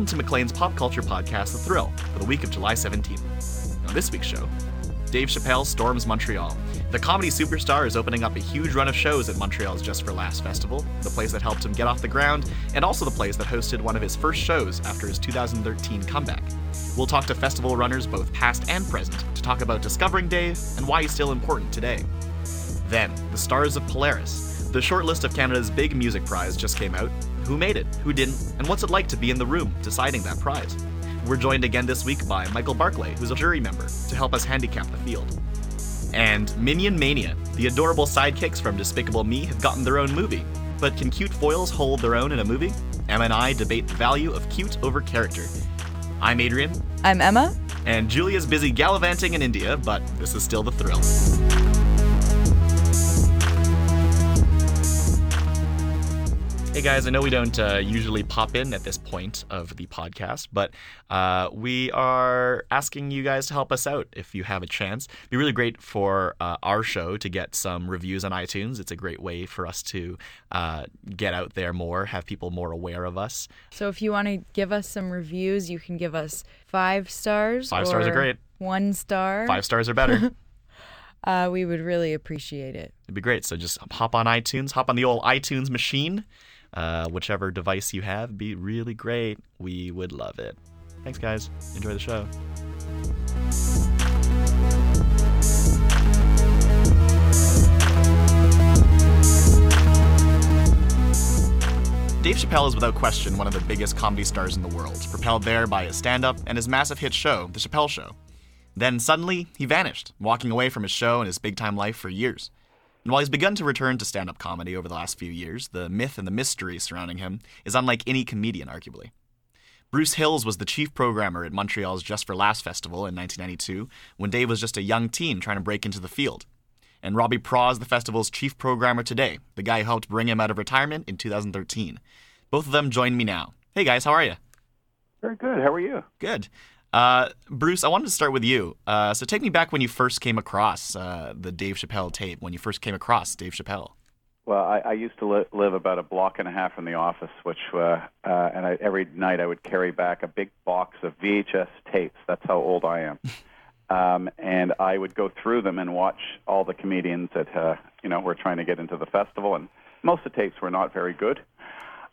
welcome to Maclean's pop culture podcast, The Thrill, for the week of July 17th. On this week's show, Dave Chappelle storms Montreal. The comedy superstar is opening up a huge run of shows at Montreal's Just for Laughs festival, the place that helped him get off the ground, and also the place that hosted one of his first shows after his 2013 comeback. We'll talk to festival runners both past and present to talk about discovering Dave and why he's still important today. Then, the stars of Polaris. The short list of Canada's big music prize just came out. Who made it? Who didn't? And what's it like to be in the room deciding that prize? We're joined again this week by Michael Barclay, who's a jury member, to help us handicap the field. And Minion Mania. The adorable sidekicks from Despicable Me have gotten their own movie. But can cute foils hold their own in a movie? Emma and I debate the value of cute over character. I'm Adrian, I'm Emma. and Julia's busy gallivanting in India, but this is still the thrill. Hey guys, I know we don't uh, usually pop in at this point of the podcast, but uh, we are asking you guys to help us out if you have a chance. It'd be really great for uh, our show to get some reviews on iTunes. It's a great way for us to uh, get out there more, have people more aware of us. So if you want to give us some reviews, you can give us five stars. Five stars are great. One star. Five stars are better. Uh, we would really appreciate it. It'd be great. So just hop on iTunes, hop on the old iTunes machine, uh, whichever device you have. Be really great. We would love it. Thanks, guys. Enjoy the show. Dave Chappelle is without question one of the biggest comedy stars in the world, propelled there by his stand up and his massive hit show, The Chappelle Show. Then suddenly, he vanished, walking away from his show and his big time life for years. And while he's begun to return to stand up comedy over the last few years, the myth and the mystery surrounding him is unlike any comedian, arguably. Bruce Hills was the chief programmer at Montreal's Just for Laughs festival in 1992 when Dave was just a young teen trying to break into the field. And Robbie Praw is the festival's chief programmer today, the guy who helped bring him out of retirement in 2013. Both of them join me now. Hey guys, how are you? Very good. How are you? Good. Uh, Bruce, I wanted to start with you. Uh, so take me back when you first came across uh, the Dave Chappelle tape, when you first came across Dave Chappelle. Well, I, I used to li- live about a block and a half from the office, which uh, uh, and I, every night I would carry back a big box of VHS tapes. That's how old I am. um, and I would go through them and watch all the comedians that uh, you know were trying to get into the festival, and most of the tapes were not very good.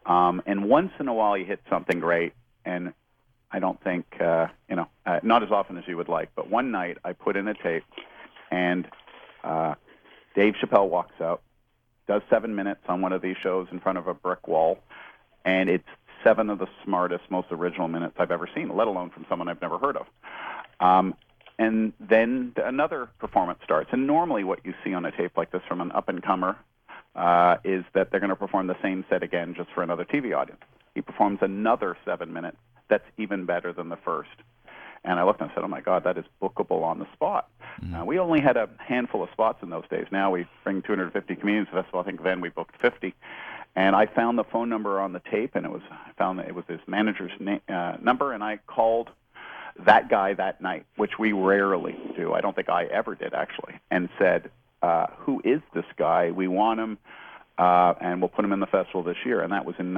Um, and once in a while, you hit something great, and I don't think uh, you know, uh, not as often as you would like. But one night, I put in a tape, and uh, Dave Chappelle walks out, does seven minutes on one of these shows in front of a brick wall, and it's seven of the smartest, most original minutes I've ever seen, let alone from someone I've never heard of. Um, and then another performance starts. And normally, what you see on a tape like this from an up and comer uh, is that they're going to perform the same set again just for another TV audience. He performs another seven minutes that's even better than the first. And I looked and I said, "Oh my God, that is bookable on the spot." Uh, we only had a handful of spots in those days. Now we bring 250 comedians to the festival. I think then we booked 50. And I found the phone number on the tape, and it was I found that it was his manager's na- uh, number, and I called that guy that night, which we rarely do. I don't think I ever did actually, and said, uh, "Who is this guy? We want him, uh, and we'll put him in the festival this year." And that was in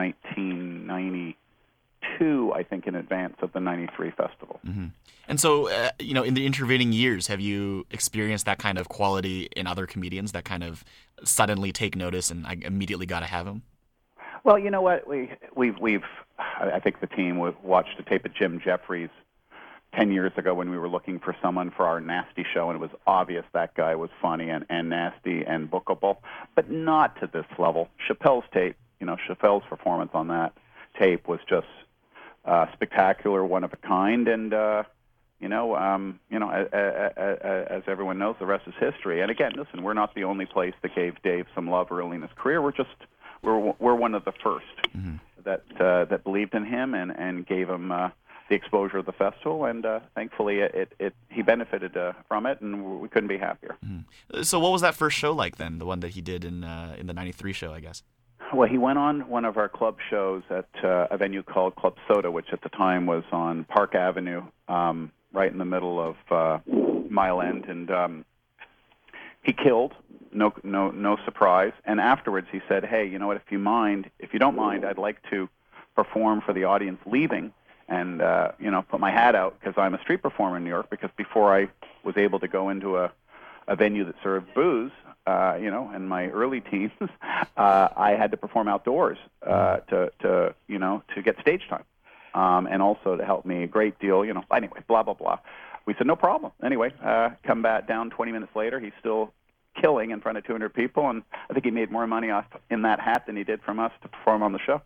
1992, I think, in advance of the '93 festival. And so, uh, you know, in the intervening years, have you experienced that kind of quality in other comedians that kind of suddenly take notice and I immediately got to have him? Well, you know what? We we've we've I I think the team watched a tape of Jim Jeffries ten years ago when we were looking for someone for our nasty show, and it was obvious that guy was funny and, and nasty and bookable, but not to this level. Chappelle's tape, you know, Chappelle's performance on that tape was just uh, spectacular, one of a kind, and uh, you know, um, you know, a, a, a, as everyone knows, the rest is history. And again, listen, we're not the only place that gave Dave some love early in his career. We're just we're we're one of the 1st that uh, that believed in him and and gave him uh, the exposure of the festival. And uh, thankfully, it, it, it he benefited uh, from it, and we couldn't be happier. Uh, So, what was that first show like then? The one that he did in uh, in the '93 show, I guess. Well, he went on one of our club shows at uh, a venue called Club Soda, which at the time was on Park Avenue, um, right in the middle of uh, Mile End, and um, he killed. No, no, no surprise. And afterwards, he said, "Hey, you know what? If you mind, if you don't mind, I'd like to perform for the audience leaving, and uh, you know put my hat out because I'm a street performer in New York. Because before I was able to go into a a venue that served booze, uh, you know, in my early teens, uh, I had to perform outdoors uh, to to you know to get stage time, um, and also to help me a great deal. You know, anyway, blah blah blah. We said no problem. Anyway, uh, come back down 20 minutes later. He's still killing in front of 200 people, and I think he made more money off in that hat than he did from us to perform on the show.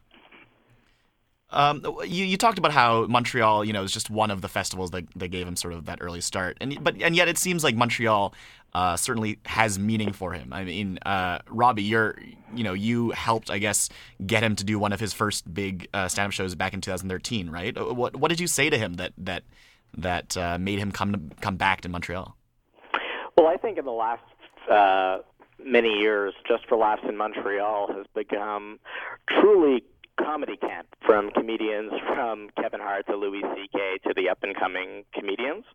Um, you, you talked about how Montreal, you know, is just one of the festivals that, that gave him sort of that early start, and but and yet it seems like Montreal uh, certainly has meaning for him. I mean, uh, Robbie, you're you know you helped, I guess, get him to do one of his first big uh, stand-up shows back in 2013, right? Uh, what what did you say to him that that that uh, made him come to, come back to Montreal? Well, I think in the last uh, many years, Just for Laughs in Montreal has become truly comedy camp from comedians from Kevin Hart to Louis C.K. to the up and coming comedians.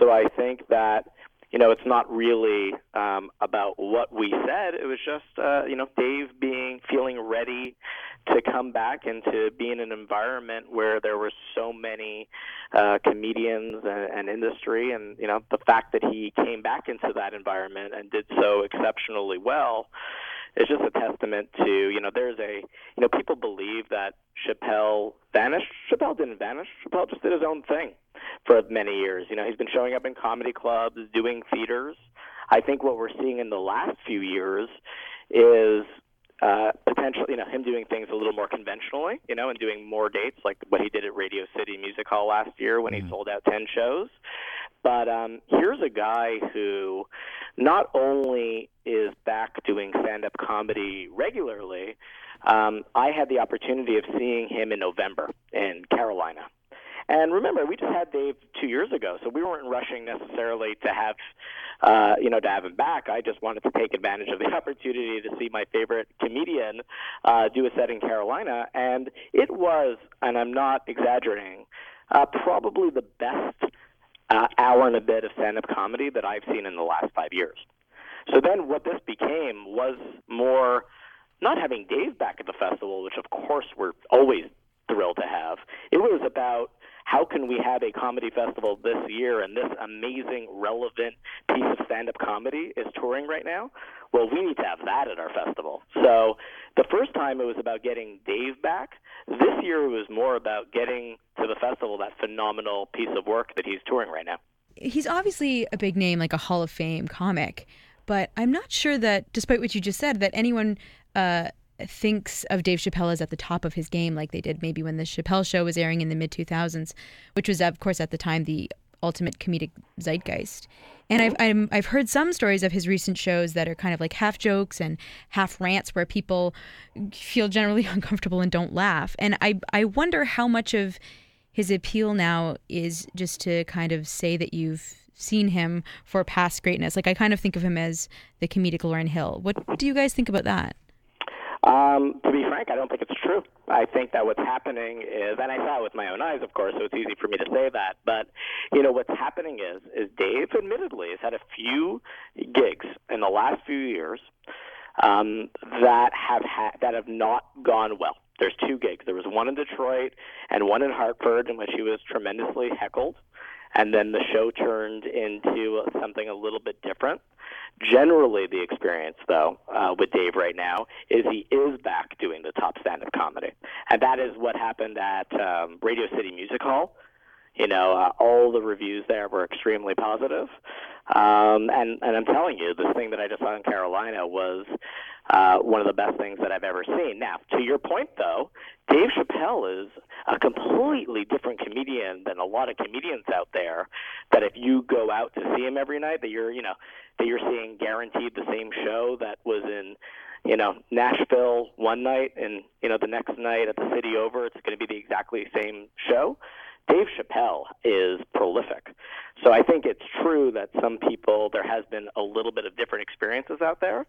So I think that you know it's not really um, about what we said. It was just uh, you know Dave being feeling ready to come back and to be in an environment where there were so many uh, comedians and, and industry, and you know the fact that he came back into that environment and did so exceptionally well is just a testament to you know there's a you know people believe that Chappelle vanished. Chappelle didn't vanish. Chappelle just did his own thing for many years. You know he's been showing up in comedy clubs, doing theaters. I think what we're seeing in the last few years is uh, potentially, you know, him doing things a little more conventionally, you know, and doing more dates like what he did at Radio City Music Hall last year when mm-hmm. he sold out 10 shows. But um, here's a guy who not only is back doing stand up comedy regularly, um, I had the opportunity of seeing him in November in Carolina. And remember, we just had Dave two years ago, so we weren't rushing necessarily to have, uh, you know, to have him back. I just wanted to take advantage of the opportunity to see my favorite comedian uh, do a set in Carolina, and it was, and I'm not exaggerating, uh, probably the best uh, hour and a bit of stand-up comedy that I've seen in the last five years. So then, what this became was more not having Dave back at the festival, which of course we're always thrilled to have. It was about how can we have a comedy festival this year and this amazing, relevant piece of stand up comedy is touring right now? Well, we need to have that at our festival. So the first time it was about getting Dave back. This year it was more about getting to the festival that phenomenal piece of work that he's touring right now. He's obviously a big name, like a Hall of Fame comic, but I'm not sure that, despite what you just said, that anyone. Uh, thinks of Dave Chappelle as at the top of his game, like they did maybe when the Chappelle Show was airing in the mid 2000s, which was, of course, at the time the ultimate comedic zeitgeist. And I've i have heard some stories of his recent shows that are kind of like half jokes and half rants, where people feel generally uncomfortable and don't laugh. And I I wonder how much of his appeal now is just to kind of say that you've seen him for past greatness. Like I kind of think of him as the comedic Lauryn Hill. What do you guys think about that? Um, to be frank, I don't think it's true. I think that what's happening is, and I saw it with my own eyes, of course, so it's easy for me to say that. But you know, what's happening is, is Dave, admittedly, has had a few gigs in the last few years um, that have ha- that have not gone well. There's two gigs. There was one in Detroit and one in Hartford, in which he was tremendously heckled, and then the show turned into something a little bit different. Generally, the experience, though, uh, with Dave right now is he is back doing the top stand-up comedy, and that is what happened at um, Radio City Music Hall. You know, uh, all the reviews there were extremely positive. Um, and, and I'm telling you, this thing that I just saw in Carolina was uh, one of the best things that I've ever seen. Now, to your point, though, Dave Chappelle is a completely different comedian than a lot of comedians out there. That if you go out to see him every night, that you're, you know, that you're seeing guaranteed the same show that was in you know Nashville one night and you know the next night at the city over it's going to be the exactly same show Dave Chappelle is prolific. So I think it's true that some people, there has been a little bit of different experiences out there.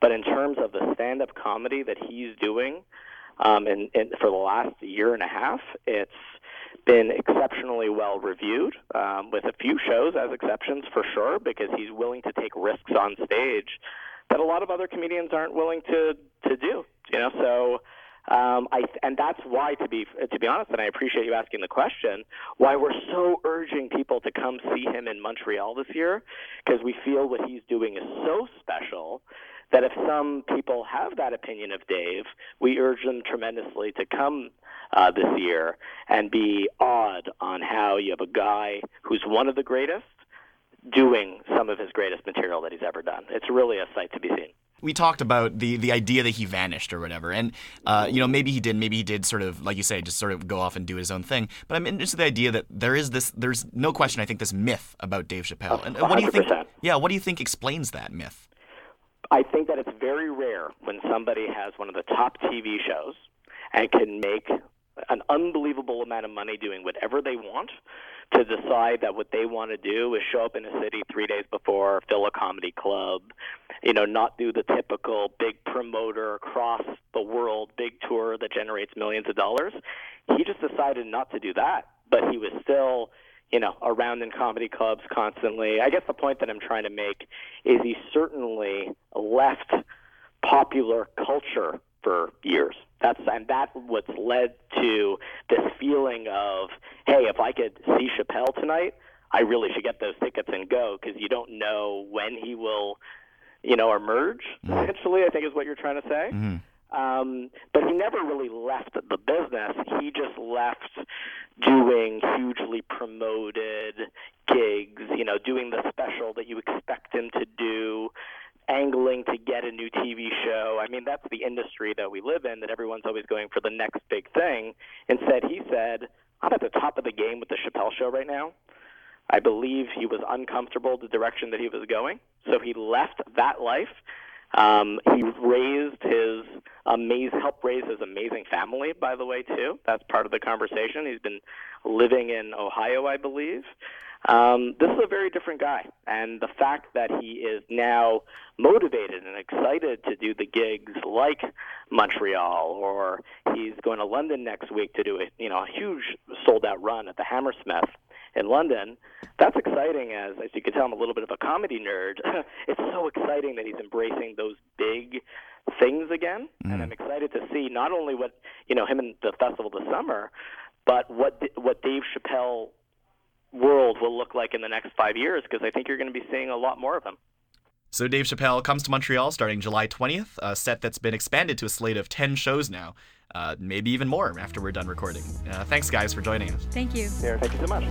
But in terms of the stand up comedy that he's doing um, and, and for the last year and a half, it's been exceptionally well reviewed, um, with a few shows as exceptions for sure, because he's willing to take risks on stage that a lot of other comedians aren't willing to, to do. You know, so Um, I, and that's why, to be to be honest, and I appreciate you asking the question, why we're so urging people to come see him in Montreal this year, because we feel what he's doing is so special that if some people have that opinion of Dave, we urge them tremendously to come uh, this year and be awed on how you have a guy who's one of the greatest doing some of his greatest material that he's ever done. It's really a sight to be seen we talked about the the idea that he vanished or whatever, and uh, you know maybe he did, maybe he did sort of like you say, just sort of go off and do his own thing. But I'm interested in the idea that there is this, there's no question, I think, this myth about Dave Chappelle. And what do you think? Yeah, what do you think explains that myth? I think that it's very rare when somebody has one of the top TV shows and can make an unbelievable amount of money doing whatever they want to decide that what they want to do is show up in a city three days before, fill a comedy club, you know, not do the typical big promoter across the world big tour that generates millions of dollars. He just decided not to do that, but he was still, you know, around in comedy clubs constantly. I guess the point that I'm trying to make is he certainly left popular culture for years. That's and that's what's led to this feeling of, hey, if I could see Chappelle tonight, I really should get those tickets and go because you don't know when he will, you know, emerge. Mm-hmm. Essentially, I think is what you're trying to say. Mm-hmm. Um, but he never really left the business. He just left doing hugely promoted gigs, you know, doing the special that you expect him to do, angling to get a new TV show. I mean, that's the industry that we live in, that everyone's always going for the next big thing. Instead, he said, I'm at the top of the game with the Chappelle show right now. I believe he was uncomfortable the direction that he was going, so he left that life. Um, he raised his amazing, helped raise his amazing family, by the way, too. That's part of the conversation. He's been living in Ohio, I believe. Um, this is a very different guy, and the fact that he is now motivated and excited to do the gigs like Montreal, or he's going to London next week to do a you know a huge sold out run at the Hammersmith in London. That's exciting. As as you can tell, I'm a little bit of a comedy nerd. it's so exciting that he's embracing those big things again, mm. and I'm excited to see not only what you know him in the festival this summer, but what what Dave Chappelle world will look like in the next five years because I think you're going to be seeing a lot more of them. So Dave Chappelle comes to Montreal starting July 20th, a set that's been expanded to a slate of 10 shows now, uh, maybe even more after we're done recording. Uh, thanks, guys, for joining us. Thank you. Yeah, thank you so much.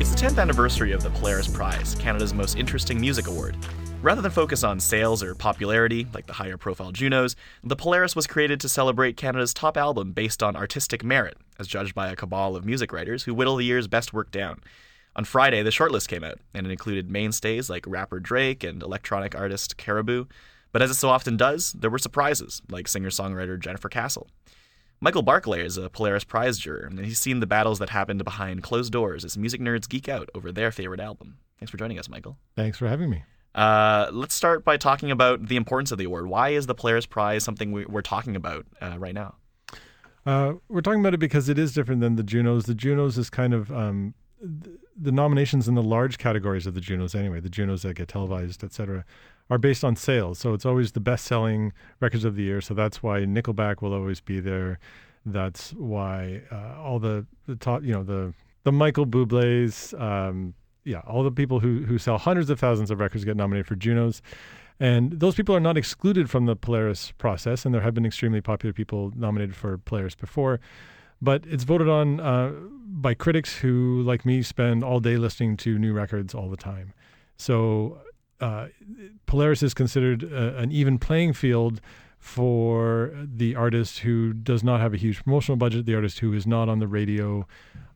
It's the 10th anniversary of the Polaris Prize, Canada's most interesting music award. Rather than focus on sales or popularity, like the higher profile Junos, the Polaris was created to celebrate Canada's top album based on artistic merit, as judged by a cabal of music writers who whittle the year's best work down. On Friday, the shortlist came out, and it included mainstays like rapper Drake and electronic artist Caribou. But as it so often does, there were surprises, like singer songwriter Jennifer Castle. Michael Barclay is a Polaris Prize juror, and he's seen the battles that happened behind closed doors as music nerds geek out over their favorite album. Thanks for joining us, Michael. Thanks for having me. Uh, let's start by talking about the importance of the award. Why is the Polaris Prize something we, are talking about uh, right now? Uh, we're talking about it because it is different than the Junos. The Junos is kind of um, the nominations in the large categories of the Junos, anyway, the Junos that get televised, etc., are based on sales. So it's always the best-selling records of the year. So that's why Nickelback will always be there. That's why uh, all the the top, you know, the the Michael Bublé's, um, yeah, all the people who who sell hundreds of thousands of records get nominated for Junos. And those people are not excluded from the Polaris process, and there have been extremely popular people nominated for Polaris before. But it's voted on uh, by critics who, like me, spend all day listening to new records all the time. So uh, Polaris is considered a, an even playing field for the artist who does not have a huge promotional budget, the artist who is not on the radio,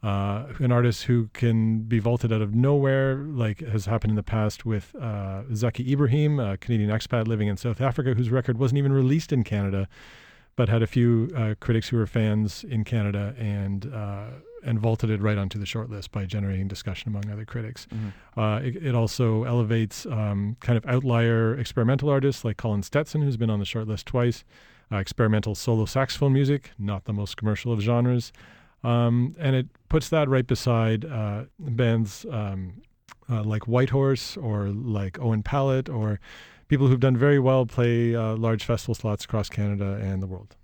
uh, an artist who can be vaulted out of nowhere, like has happened in the past with uh, Zaki Ibrahim, a Canadian expat living in South Africa, whose record wasn't even released in Canada, but had a few uh, critics who were fans in Canada and uh, and vaulted it right onto the shortlist by generating discussion among other critics. Mm-hmm. Uh, it, it, also elevates um, kind of outlier experimental artists like Colin Stetson, who's been on the shortlist twice. Uh, experimental solo saxophone music, not the most commercial of genres. Um, and it puts that right beside uh, bands um, uh, like Whitehorse or like Owen Pallett or people who've done very well play uh, large festival slots across Canada and the world.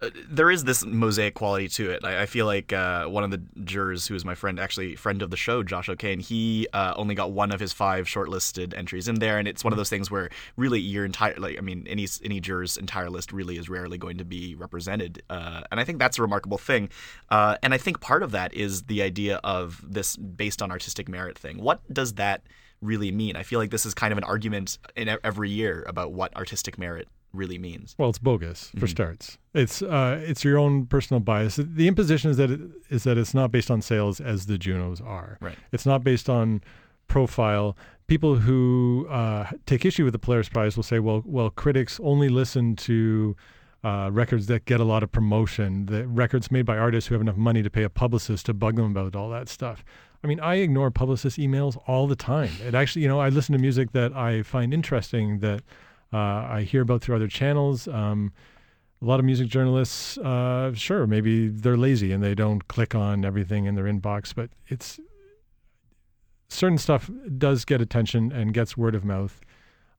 Uh, there is this mosaic quality to it. I, I feel like uh, one of the jurors, who is my friend, actually friend of the show, Josh O'Kane, he uh, only got one of his five shortlisted entries in there, and it's one of those things where really your entire, like, I mean, any any juror's entire list really is rarely going to be represented, uh, and I think that's a remarkable thing. Uh, and I think part of that is the idea of this based on artistic merit thing. What does that really mean? I feel like this is kind of an argument in every year about what artistic merit really means. Well, it's bogus for mm-hmm. starts. It's uh, it's your own personal bias. The imposition is that it, is that it's not based on sales as the Junos are. Right. It's not based on profile. People who uh, take issue with the Polaris Prize will say, well, well, critics only listen to uh, records that get a lot of promotion, the records made by artists who have enough money to pay a publicist to bug them about all that stuff. I mean, I ignore publicist emails all the time. It actually, you know, I listen to music that I find interesting that I hear about through other channels. Um, a lot of music journalists, uh, sure, maybe they're lazy and they don't click on everything in their inbox, but it's certain stuff does get attention and gets word of mouth,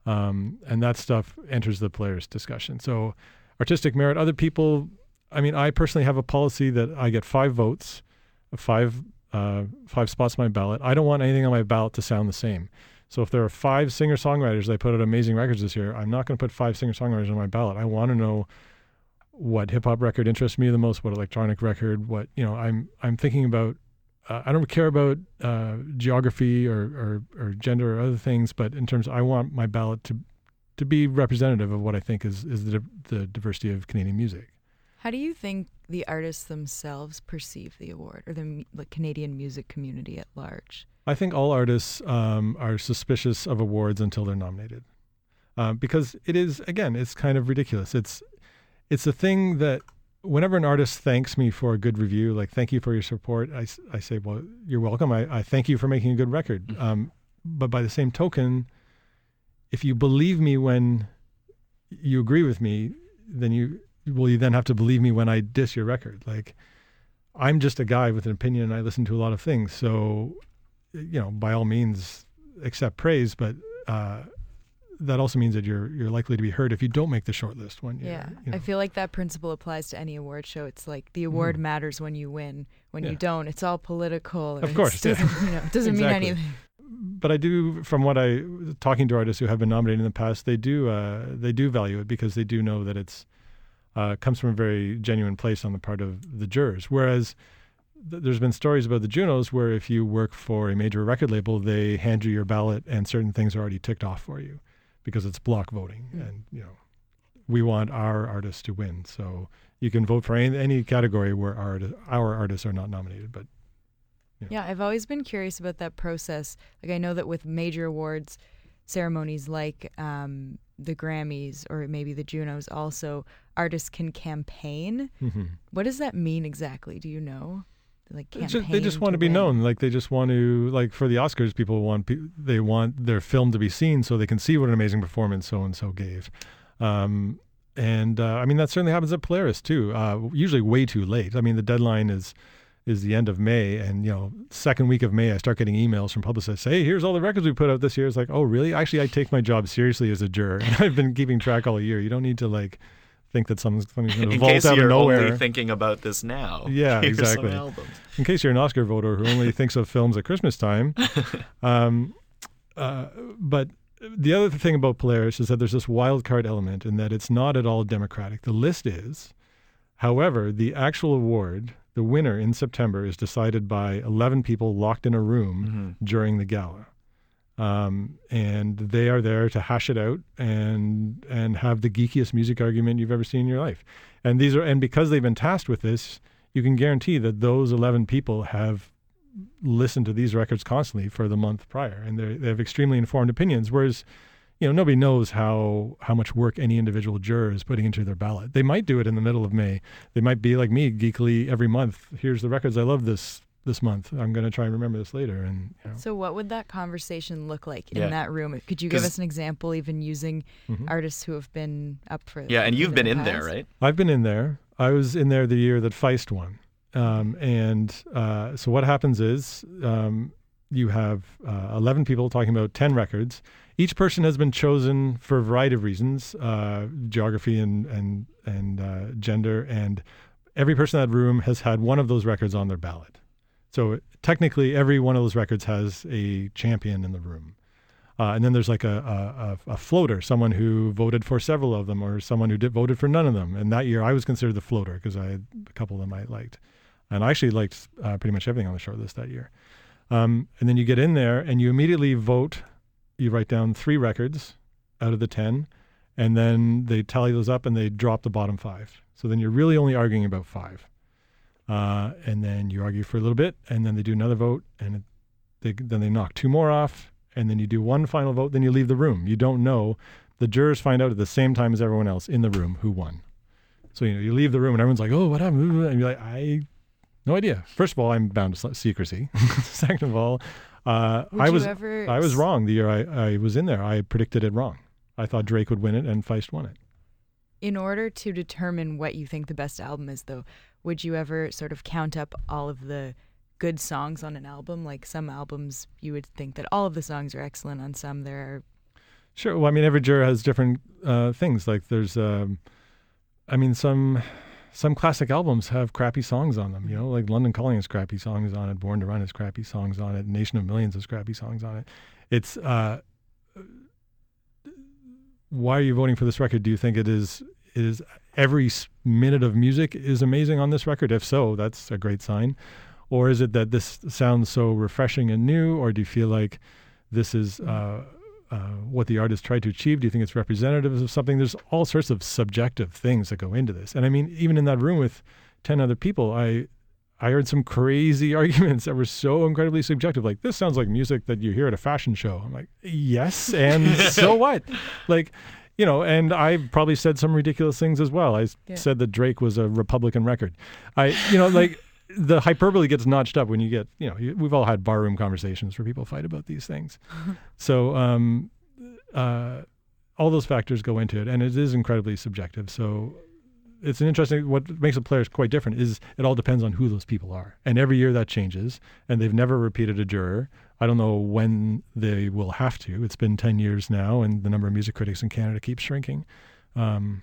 um, and that stuff enters the Polaris discussion. So, artistic merit. Other people, I mean, I personally have a policy that I get five votes, five uh, five spots on my ballot. I don't want anything on my ballot to sound the same. So if there are five singer songwriters that put out amazing records this year, I'm not going to put five singer songwriters on my ballot. I want to know what hip hop record interests me the most, what electronic record, what you know. I'm I'm thinking about. Uh, I don't care about uh, geography or, or, or gender or other things, but in terms, I want my ballot to to be representative of what I think is is the the diversity of Canadian music. How do you think the artists themselves perceive the award or the, the Canadian music community at large? I think all artists um, are suspicious of awards until they're nominated, uh, because it is again, it's kind of ridiculous. It's it's a thing that whenever an artist thanks me for a good review, like thank you for your support, I, I say, well, you're welcome. I, I thank you for making a good record. Mm-hmm. Um, but by the same token, if you believe me when you agree with me, then you will you then have to believe me when I diss your record. Like I'm just a guy with an opinion and I listen to a lot of things. So you know, by all means, accept praise, but uh, that also means that you're you're likely to be heard if you don't make the short list. When yeah, you know. I feel like that principle applies to any award show. It's like the award mm. matters when you win. When yeah. you don't, it's all political. Of course, doesn't, yeah. you know, it doesn't exactly. mean anything. But I do, from what I talking to artists who have been nominated in the past, they do uh, they do value it because they do know that it's uh, comes from a very genuine place on the part of the jurors. Whereas there's been stories about the Junos where if you work for a major record label, they hand you your ballot and certain things are already ticked off for you because it's block voting, mm. and you know we want our artists to win. So you can vote for any, any category where our our artists are not nominated, but. You know. Yeah, I've always been curious about that process. Like I know that with major awards ceremonies like um, the Grammys or maybe the Junos, also artists can campaign. Mm-hmm. What does that mean exactly? Do you know? Like they just, they just want to, be known like they just want to like for the oscars people want they want their film to be seen so they can see what an amazing performance so and so gave. Um, and uh, i mean that certainly happens at polaris too uh, usually way too late. I mean the deadline is is the end of may and you know second week of may i start getting emails from publicists hey here's all the records we put out this year. It's like oh really? Actually i take my job seriously as a juror. And i've been keeping track all year. You don't need to like think that something's, going to vault out of nowhere. Only thinking about this now. Yeah, exactly. In case you're an Oscar voter who only thinks of films at Christmas time. Um, uh, but the other thing about Polaris is that there's this wild card element in that it's not at all democratic. The list is, however, the actual award, the winner in September, is decided by 11 people locked in a room mm-hmm. during the gala. Um, and they are there to hash it out and and have the geekiest music argument you've ever seen in your life. And these are and because they've been tasked with this, you can guarantee that those eleven people have listened to these records constantly for the month prior, and they have extremely informed opinions. Whereas, you know, nobody knows how how much work any individual juror is putting into their ballot. They might do it in the middle of May. They might be like me, geekily every month. Here's the records I love this this month. I'm going to try and remember this later. And you know. so, what would that conversation look like in yeah. that room? Could you give us an example, even using mm-hmm. artists who have been up for? Yeah, and you've been in there, right? I've been in there. I was in there the year that Feist won. Um, and uh, so what happens is um, you have uh, 11 people talking about 10 records. Each person has been chosen for a variety of reasons, uh, geography and and and uh, gender, and every person in that room has had one of those records on their ballot. So technically, every one of those records has a champion in the room. Uh, and then there's like a, a, a, floater, someone who voted for several of them, or someone who did, voted for none of them. And that year, I was considered the floater because I had a couple of them I liked, and I actually liked uh, pretty much everything on the short list that year. Um, and then you get in there and you immediately vote. You write down three records out of the ten, and then they tally those up and they drop the bottom five. So then you're really only arguing about five. Uh, and then you argue for a little bit, and then they do another vote, and it, they, then they knock two more off, and then you do one final vote, then you leave the room. You don't know. The jurors find out at the same time as everyone else in the room who won. So you know you leave the room, and everyone's like, "Oh, what happened?" And you're like, "I, no idea." First of all, I'm bound to secrecy. Second of all, uh, I was I was wrong the year I, I was in there. I predicted it wrong. I thought Drake would win it, and Feist won it. In order to determine what you think the best album is, though, would you ever sort of count up all of the good songs on an album? Like some albums, you would think that all of the songs are excellent. On some, there are. Sure. Well, I mean, every juror has different uh, things. Like there's, um, I mean, some some classic albums have crappy songs on them. You know, like London Calling has crappy songs on it. Born to Run has crappy songs on it. Nation of Millions has crappy songs on it. It's. Uh, why are you voting for this record? Do you think it is is every minute of music is amazing on this record? If so, that's a great sign. Or is it that this sounds so refreshing and new? Or do you feel like this is uh, uh, what the artist tried to achieve? Do you think it's representative of something? There's all sorts of subjective things that go into this. And I mean, even in that room with 10 other people, I I heard some crazy arguments that were so incredibly subjective. Like, this sounds like music that you hear at a fashion show. I'm like, yes, and so what? Like, you know, and I probably said some ridiculous things as well. I yeah. said that Drake was a Republican record. I, you know, like the hyperbole gets notched up when you get, you know, we've all had barroom conversations where people fight about these things. so, um, uh, all those factors go into it, and it is incredibly subjective. So, it's an interesting. What makes the Polaris quite different is it all depends on who those people are, and every year that changes. And they've never repeated a juror. I don't know when they will have to. It's been 10 years now, and the number of music critics in Canada keeps shrinking. Um,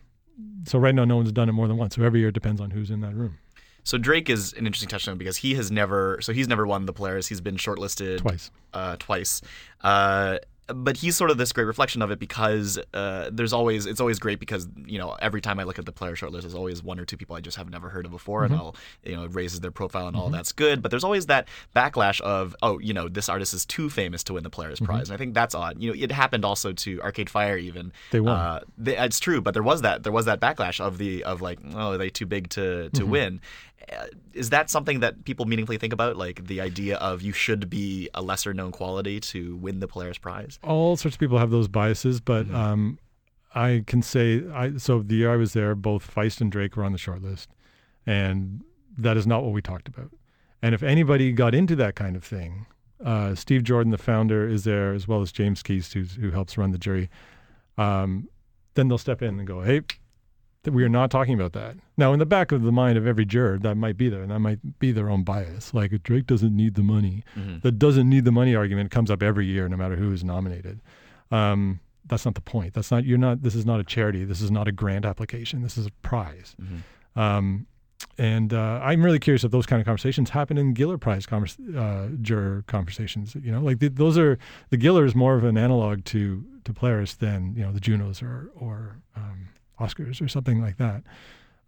so right now, no one's done it more than once. So every year it depends on who's in that room. So Drake is an interesting touchdown because he has never, so he's never won the Polaris. He's been shortlisted twice. Uh, twice. Uh, but he's sort of this great reflection of it because uh, there's always it's always great because you know every time I look at the Polaris shortlist, there's always one or two people I just have never heard of before, mm-hmm. and I'll you know it raises their profile and mm-hmm. all that's good. But there's always that backlash of oh you know this artist is too famous to win the Polaris mm-hmm. Prize, and I think that's odd. You know it happened also to Arcade Fire even. They won. Uh, they, it's true, but there was that there was that backlash of the of like oh are they too big to to mm-hmm. win, is that something that people meaningfully think about? Like the idea of you should be a lesser known quality to win the polaris prize? All sorts of people have those biases but mm-hmm. um, i can say i so the year i was there both feist and drake were on the short list and that is not what we talked about. And if anybody got into that kind of thing uh, steve jordan the founder is there as well as james keast who helps run the jury um, then they'll step in and go hey that we are not talking about that. Now, in the back of the mind of every juror, that might be there, and that might be their own bias. Like Drake doesn't need the money. Mm-hmm. The doesn't need the money argument comes up every year, no matter who is nominated. Um, that's not the point. That's not you're not. This is not a charity. This is not a grant application. This is a prize. Mm-hmm. Um, and uh, I'm really curious if those kind of conversations happen in Giller Prize convers- uh, juror conversations. You know, like the, those are the Giller is more of an analog to to Polaris than you know the Junos or or um, Oscars or something like that.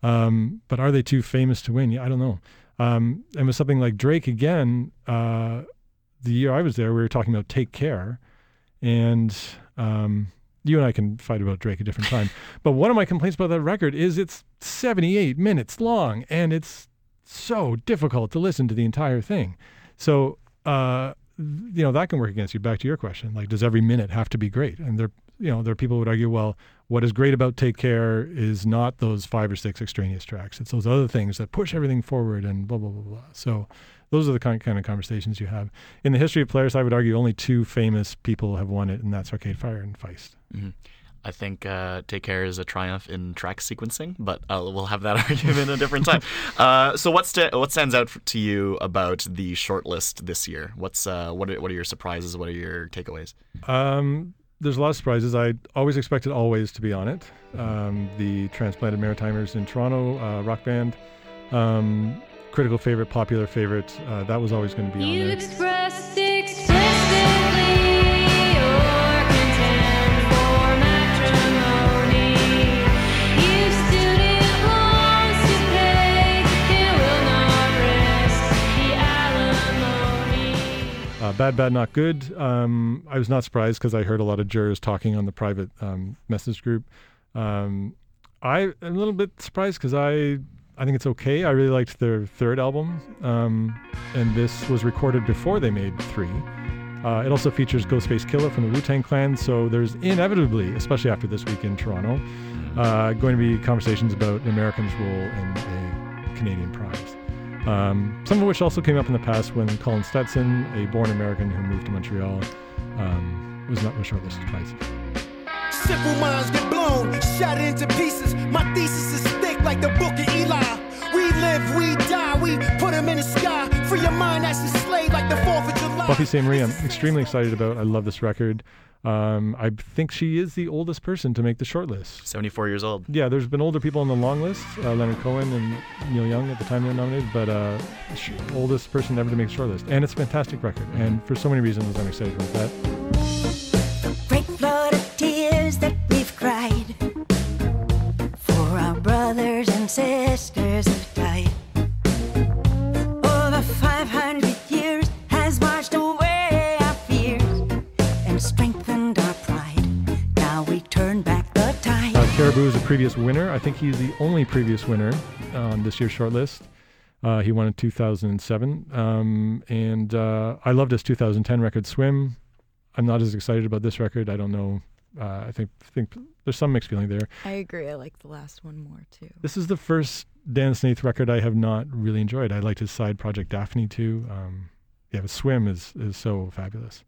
Um, but are they too famous to win? Yeah, I don't know. Um, and with something like Drake again, uh, the year I was there, we were talking about Take Care, and um, you and I can fight about Drake a different time. but one of my complaints about that record is it's 78 minutes long, and it's so difficult to listen to the entire thing. So, uh, you know, that can work against you. Back to your question, like, does every minute have to be great? And there, you know, there are people who would argue, well, what is great about Take Care is not those five or six extraneous tracks. It's those other things that push everything forward and blah, blah, blah, blah. So those are the kind, kind of conversations you have. In the history of Polaris, I would argue only two famous people have won it, and that's Arcade Fire and Feist. Mm-hmm. I think uh, Take Care is a triumph in track sequencing, but uh, we'll have that argument a different time. Uh, so, what, what stands out to you about the shortlist this year? What's uh, what are, what are your surprises? What are your takeaways? Um, there's a lot of surprises. I always expected Alvvays to be on it. Um, the Transplanted Maritimers in Toronto uh, rock band. Um, critical favorite, popular favorite. Uh, that was always going to be on You bad, bad, not good. Um, I was not surprised because I heard a lot of jurors talking on the private um, message group. Um, I am a little bit surprised because I I think it's okay. I really liked their third album, um, and this was recorded before they made three. Uh, it also features Ghostface Killah from the Wu Tang Clan, so there's inevitably, especially after this week in Toronto, uh, going to be conversations about an American's role in a Canadian prize. Um, some of which also came up in the past when Colin Stetson, a born American who moved to Montreal, um, was not was shortlisted twice. Simple minds get blown, shattered into pieces. My thesis is thick like the book of Eli. We live, we die, we put them in the sky. Free your mind that's enslaved like the 4th of July. Buffy Sainte-Marie, I'm extremely excited about. I love this record. Um, I think she is the oldest person to make the shortlist. 74 years old. Yeah, there's been older people on the long list, uh, Leonard Cohen and Neil Young at the time they were nominated, but uh, oldest person ever to make the shortlist. And it's a fantastic record. And for so many reasons, I'm excited about that. Previous winner. I think he's the only previous winner on this year's shortlist. Uh, he won in 2007. Um, and uh, I loved his 2010 record, Swim. I'm not as excited about this record. I don't know. Uh, I think think there's some mixed feeling there. I agree. I like the last one more too. This is the first Dan Snaith record I have not really enjoyed. I liked his side project Daphni too. Um, yeah, but Swim is is so fabulous.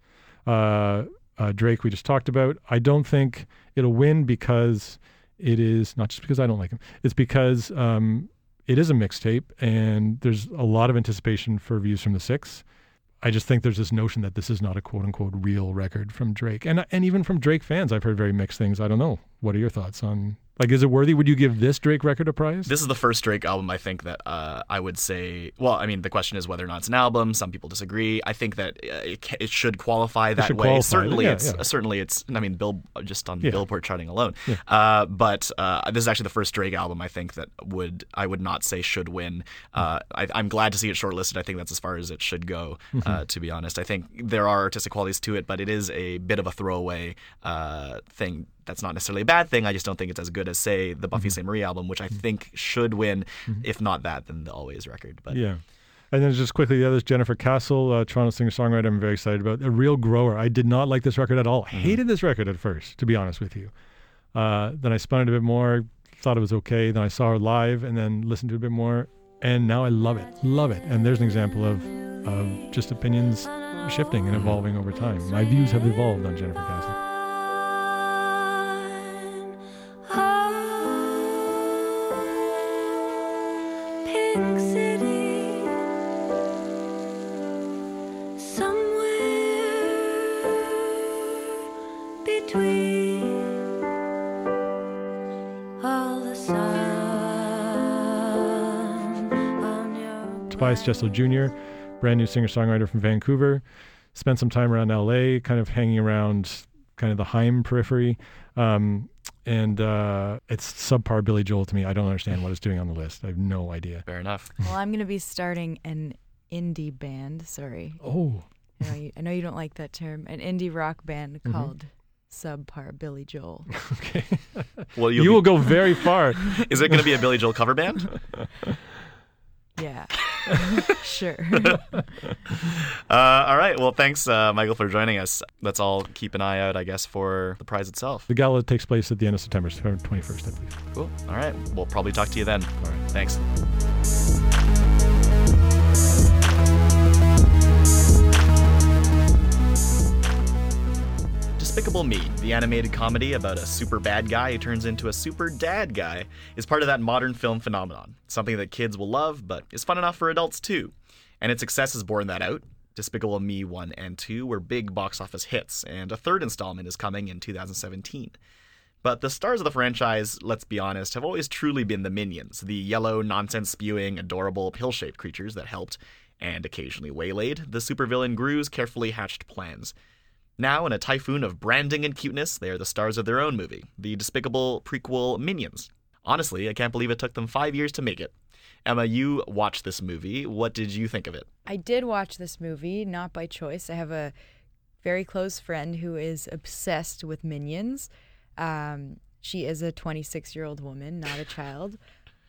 Uh, uh, Drake we just talked about. I don't think it'll win because it is not just because I don't like him. It's because um, it is a mixtape and there's a lot of anticipation for views from the six. I just think there's this notion that this is not a quote unquote real record from Drake. And and even from Drake fans, I've heard very mixed things. I don't know. What are your thoughts on like is it worthy? Would you give this Drake record a prize? This is the first Drake album I think that uh, I would say. Well, I mean, the question is whether or not it's an album. Some people disagree. I think that uh, it, it should qualify that should way. qualify, certainly, yeah, it's yeah. certainly it's. I mean, Bill just on Yeah. Billboard charting alone. Uh, but uh, this is actually the first Drake album I think that would I would not say should win. Uh, I, I'm glad to see it shortlisted. I think that's as far as it should go. Mm-hmm. Uh, to be honest, I think there are artistic qualities to it, but it is a bit of a throwaway uh, thing that's not necessarily a bad thing. I just don't think it's as good as say the Mm-hmm. Buffy Sainte-Marie album, which I think should win. If not that, then the Alvvays record. But Yeah. And then just quickly, the other is Jennifer Castle, uh, Toronto singer songwriter. I'm very excited about. A real grower. I did not like this record at all. Hated this record at first, to be honest with you. Uh, then I spun it a bit more, thought it was okay. Then I saw her live, and then listened to it a bit more, and now I love it, love it. And there's an example of of just opinions shifting and evolving over time. My views have evolved on Jennifer Castle. Tobias Jesso Jr., brand new singer songwriter from Vancouver. Spent some time around LA, kind of hanging around kind of the Haim periphery. Um, and uh, it's subpar Billy Joel to me. I don't understand what it's doing on the list. I have no idea. fair enough. Well, I'm going to be starting an indie band. Sorry. Oh, I know, you, I know you don't like that term. An indie rock band Mm-hmm. called Subpar Billy Joel. okay. Well, you you'll will go very far. Is it going to be a Billy Joel cover band? Yeah. sure. Uh, all right. Well, thanks, uh, Michael, for joining us. Let's all keep an eye out, I guess, for the prize itself. The gala takes place at the end of September, September 21st, I believe. Cool. All right. We'll probably talk to you then. All right. Thanks. Despicable Me, the animated comedy about a super bad guy who turns into a super dad guy, is part of that modern film phenomenon. Something that kids will love, but is fun enough for adults too. And its success has borne that out. Despicable Me 1 and 2 were big box office hits, and a third installment is coming in 2017. But the stars of the franchise, let's be honest, have always truly been the minions, the yellow, nonsense spewing, adorable, pill shaped creatures that helped, and occasionally waylaid, the supervillain Gru's carefully hatched plans. Now, in a typhoon of branding and cuteness, they are the stars of their own movie, the despicable prequel Minions. Honestly, I can't believe it took them five years to make it. Emma, you watched this movie. What did you think of it? I did watch this movie, not by choice. I have a very close friend who is obsessed with Minions. Um, she is a 26 year old woman, not a child,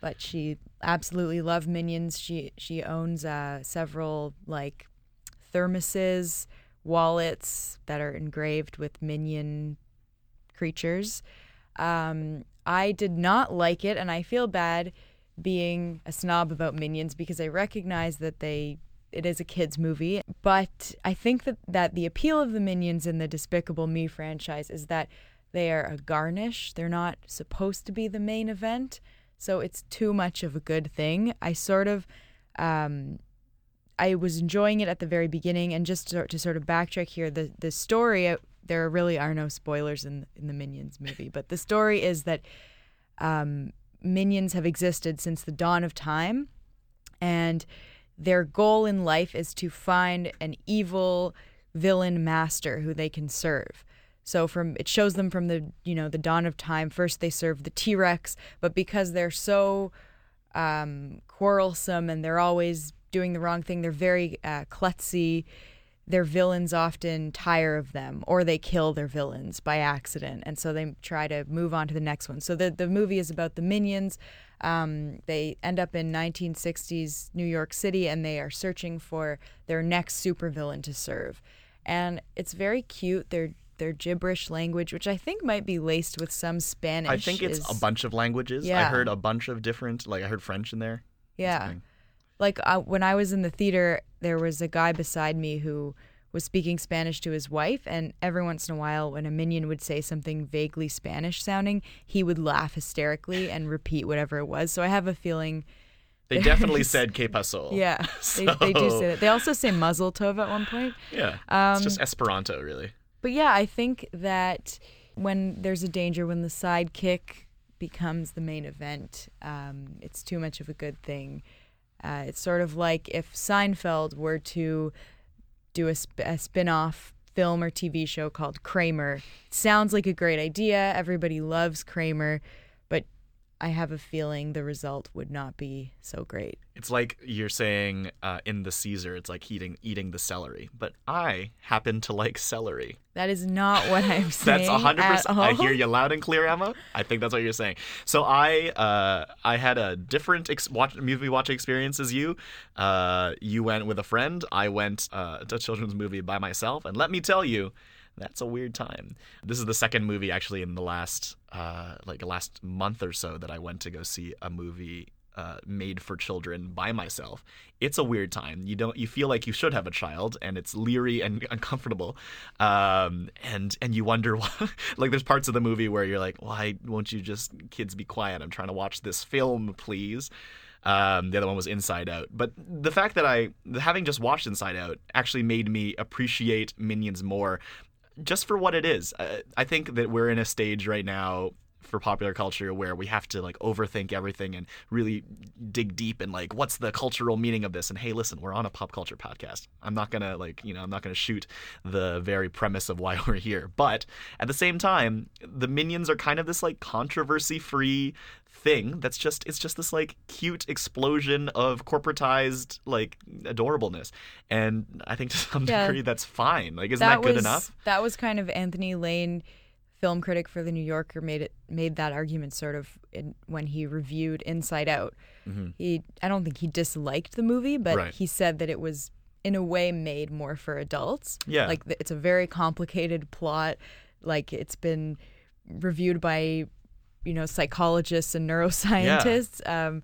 but she absolutely loved Minions. She she owns uh, several like thermoses, wallets that are engraved with Minion creatures. Um, I did not like it, and I feel bad being a snob about Minions because I recognize that they it is a kids movie, but I think that that the appeal of the Minions in the Despicable Me franchise is that they are a garnish. They're not supposed to be the main event, so it's too much of a good thing. I sort of um, I was enjoying it at the very beginning, and just to, to sort of backtrack here, the the story uh, there really are no spoilers in in the Minions movie, but the story is that um, minions have existed since the dawn of time, and their goal in life is to find an evil villain master who they can serve. So from it shows them from the you know the dawn of time. First they serve the T Rex, but because they're so um, quarrelsome and they're always doing the wrong thing, they're very uh, klutzy. Their villains often tire of them, or they kill their villains by accident, and so they try to move on to the next one. So the the movie is about the minions. Um, they end up in 1960s New York City, and they are searching for their next supervillain to serve. And it's very cute. They're their gibberish language, which I think might be laced with some Spanish. I think it's is- a bunch of languages. I heard a bunch of different, like I heard French in there. Yeah. Like uh, when I was in the theater, there was a guy beside me who was speaking Spanish to his wife, and every once in a while, when a minion would say something vaguely Spanish sounding, he would laugh hysterically and repeat whatever it was. So I have a feeling, They definitely said "que pasó." yeah, they, they do say that. They also say mazel tov at one point. Yeah, Um, it's just Esperanto, really. But yeah, I think that when there's a danger, when the sidekick becomes the main event, um, it's too much of a good thing. Uh, it's sort of like if Seinfeld were to do a, sp- a spin off film or TV show called Kramer. It sounds like a great idea. Everybody loves Kramer, I have a feeling the result would not be so great. It's like you're saying uh, in the Caesar, it's like eating eating the celery. But I happen to like celery. That is not what I'm saying. That's 100%. I hear you loud and clear, Emma. I think that's what you're saying. So I, uh, I had a different ex- watch, movie watching experience as you. Uh, you went with a friend. I went uh, to a children's movie by myself, and let me tell you, that's a weird time. This is the second movie actually in the last, uh, like last month or so that I went to go see a movie uh, made for children by myself. It's a weird time. You don't you feel like you should have a child, and it's leery and uncomfortable, um, and and you wonder why. like there's parts of the movie where you're like, why won't you just kids be quiet? I'm trying to watch this film, please. Um, the other one was Inside Out, but the fact that I having just watched Inside Out actually made me appreciate Minions more just for what it is. Uh, I think that we're in a stage right now for popular culture where we have to like overthink everything and really dig deep and like what's the cultural meaning of this? And hey listen we're on a pop culture podcast. I'm not gonna like you know i'm not gonna shoot the very premise of why we're here. But at the same time the minions are kind of this like controversy free thing that's just it's just this like cute explosion of corporatized like adorableness. And i think to some Yeah. degree that's fine. Like isn't that, good was, enough? That was kind of Anthony Lane, film critic for the New Yorker, made it made that argument sort of in, when he reviewed Inside Out. He, I don't think he disliked the movie, but Mm-hmm. Right. he said that it was in a way made more for adults. Yeah. like it's a very complicated plot. Like it's been reviewed by, you know, psychologists and neuroscientists. Um,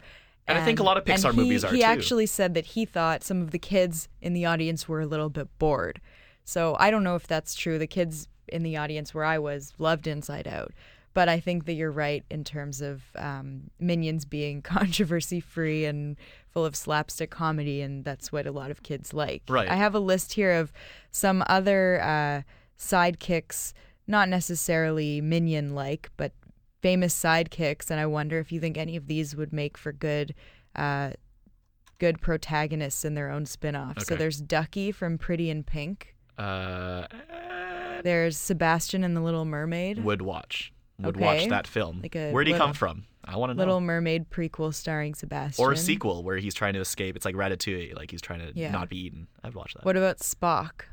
And I think a lot of and Pixar he- movies are He too. actually said that he thought some of the kids in the audience were a little bit bored. So I don't know if that's true. The kids in the audience where I was loved Inside Out. But I think that you're right in terms of um, Minions being controversy free and full of slapstick comedy, and that's what a lot of kids like. Right. I have a list here of some other uh, sidekicks, not necessarily Minion like, but famous sidekicks, and I wonder if you think any of these would make for good. Uh, Good protagonists in their own spin-off. So there's Ducky from Pretty in Pink. Uh, There's Sebastian and the Little Mermaid. would watch. Would watch that film. Like Where'd he come from? I want to know. Little Mermaid prequel starring Sebastian. or a sequel where he's trying to escape. It's like Ratatouille, like he's trying to Yeah. not be eaten. I'd watch that. What about Spock?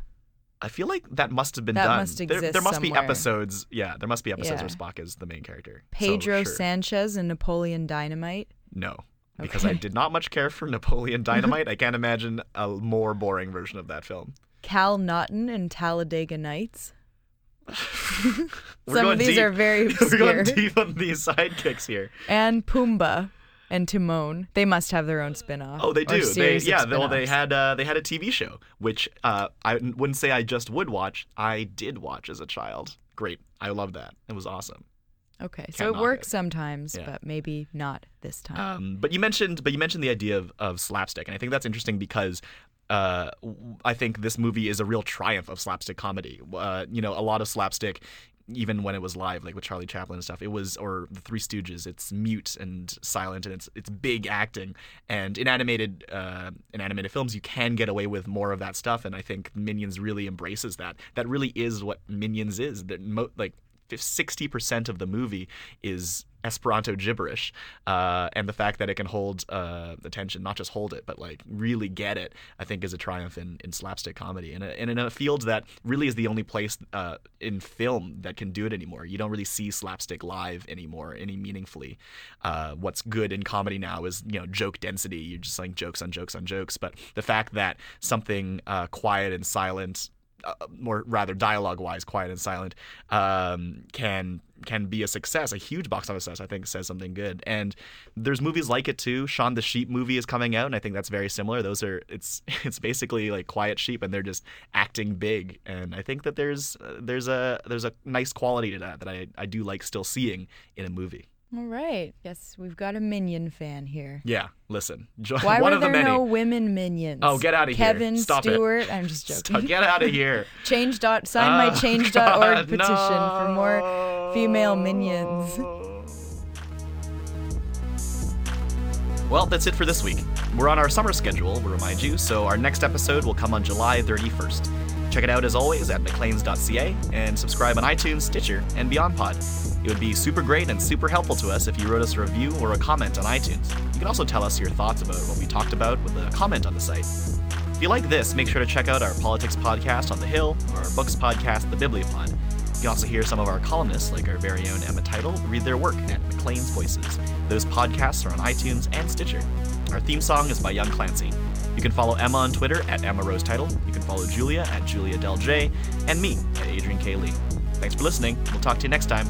I feel like that must have been That done. must there, exist there must be episodes. Yeah, there must be episodes Yeah. where Spock is the main character. So, Pedro sure. Sanchez and Napoleon Dynamite. No, because I did not much care for Napoleon Dynamite. I can't imagine a more boring version of that film. Cal Naughton and Talladega Nights. Some of these deep. are very We're going deep on these sidekicks here. And Pumbaa and Timon. They must have their own spin-off. Oh, they do. They yeah. they- Well, they had uh, they had a TV show, which uh, I wouldn't say I just would watch. I did watch as a child. Great. I love that. It was awesome. Okay, so Can't it works it. sometimes, Yeah. but maybe not this time. Um, but you mentioned, but you mentioned the idea of, of slapstick, and I think that's interesting because uh, I think this movie is a real triumph of slapstick comedy. Uh, you know, a lot of slapstick, even when it was live, like with Charlie Chaplin and stuff, it was or the Three Stooges. It's mute and silent, and it's it's big acting. And in animated uh, in animated films, you can get away with more of that stuff, and I think Minions really embraces that. That really is what Minions is. That mo- like sixty percent of the movie is Esperanto gibberish, uh, and the fact that it can hold uh, attention, not just hold it, but like really get it, I think is a triumph in, in slapstick comedy, and, and in a field that really is the only place uh, in film that can do it anymore. You don't really see slapstick live anymore, any meaningfully. Uh, what's good in comedy now is you know joke density. You're just like jokes on jokes on jokes, but the fact that something uh, quiet and silent uh, more rather dialogue wise quiet and silent um, can can be a success. A huge box office success i think says something good. And there's movies like it too. Shaun the sheep movie is coming out and i think that's very similar. Those are it's it's basically like quiet sheep and they're just acting big. And i think that there's uh, there's a there's a nice quality to that that i i do like still seeing in a movie All right. Yes, we've got a Minion fan here. yeah listen jo- Why one were of the there many no women minions? Oh, get out of here. Kevin Stop it. Stuart. I'm just Stop- joking. get out of here Change dot sign my ah, Oh, change.org petition for more female minions. Well, that's it for this week. We're on our summer schedule, we'll remind you, so our next episode will come on July 31st. Check it out as always at macleans.ca and subscribe on iTunes, Stitcher, and BeyondPod. It would be super great and super helpful to us if you wrote us a review or a comment on iTunes. You can also tell us your thoughts about what we talked about with a comment on the site. If you like this, make sure to check out our politics podcast on The Hill or our books podcast, The Bibliopod. You can also hear some of our columnists, like our very own Emma Teitel, read their work at Maclean's Voices. Those podcasts are on iTunes and Stitcher. Our theme song is by Young Clancy. You can follow Emma on Twitter at Emma Rose Teitel. You can follow Julia at Julia Del J, and me at Adrian K. Lee. Thanks for listening. We'll talk to you next time.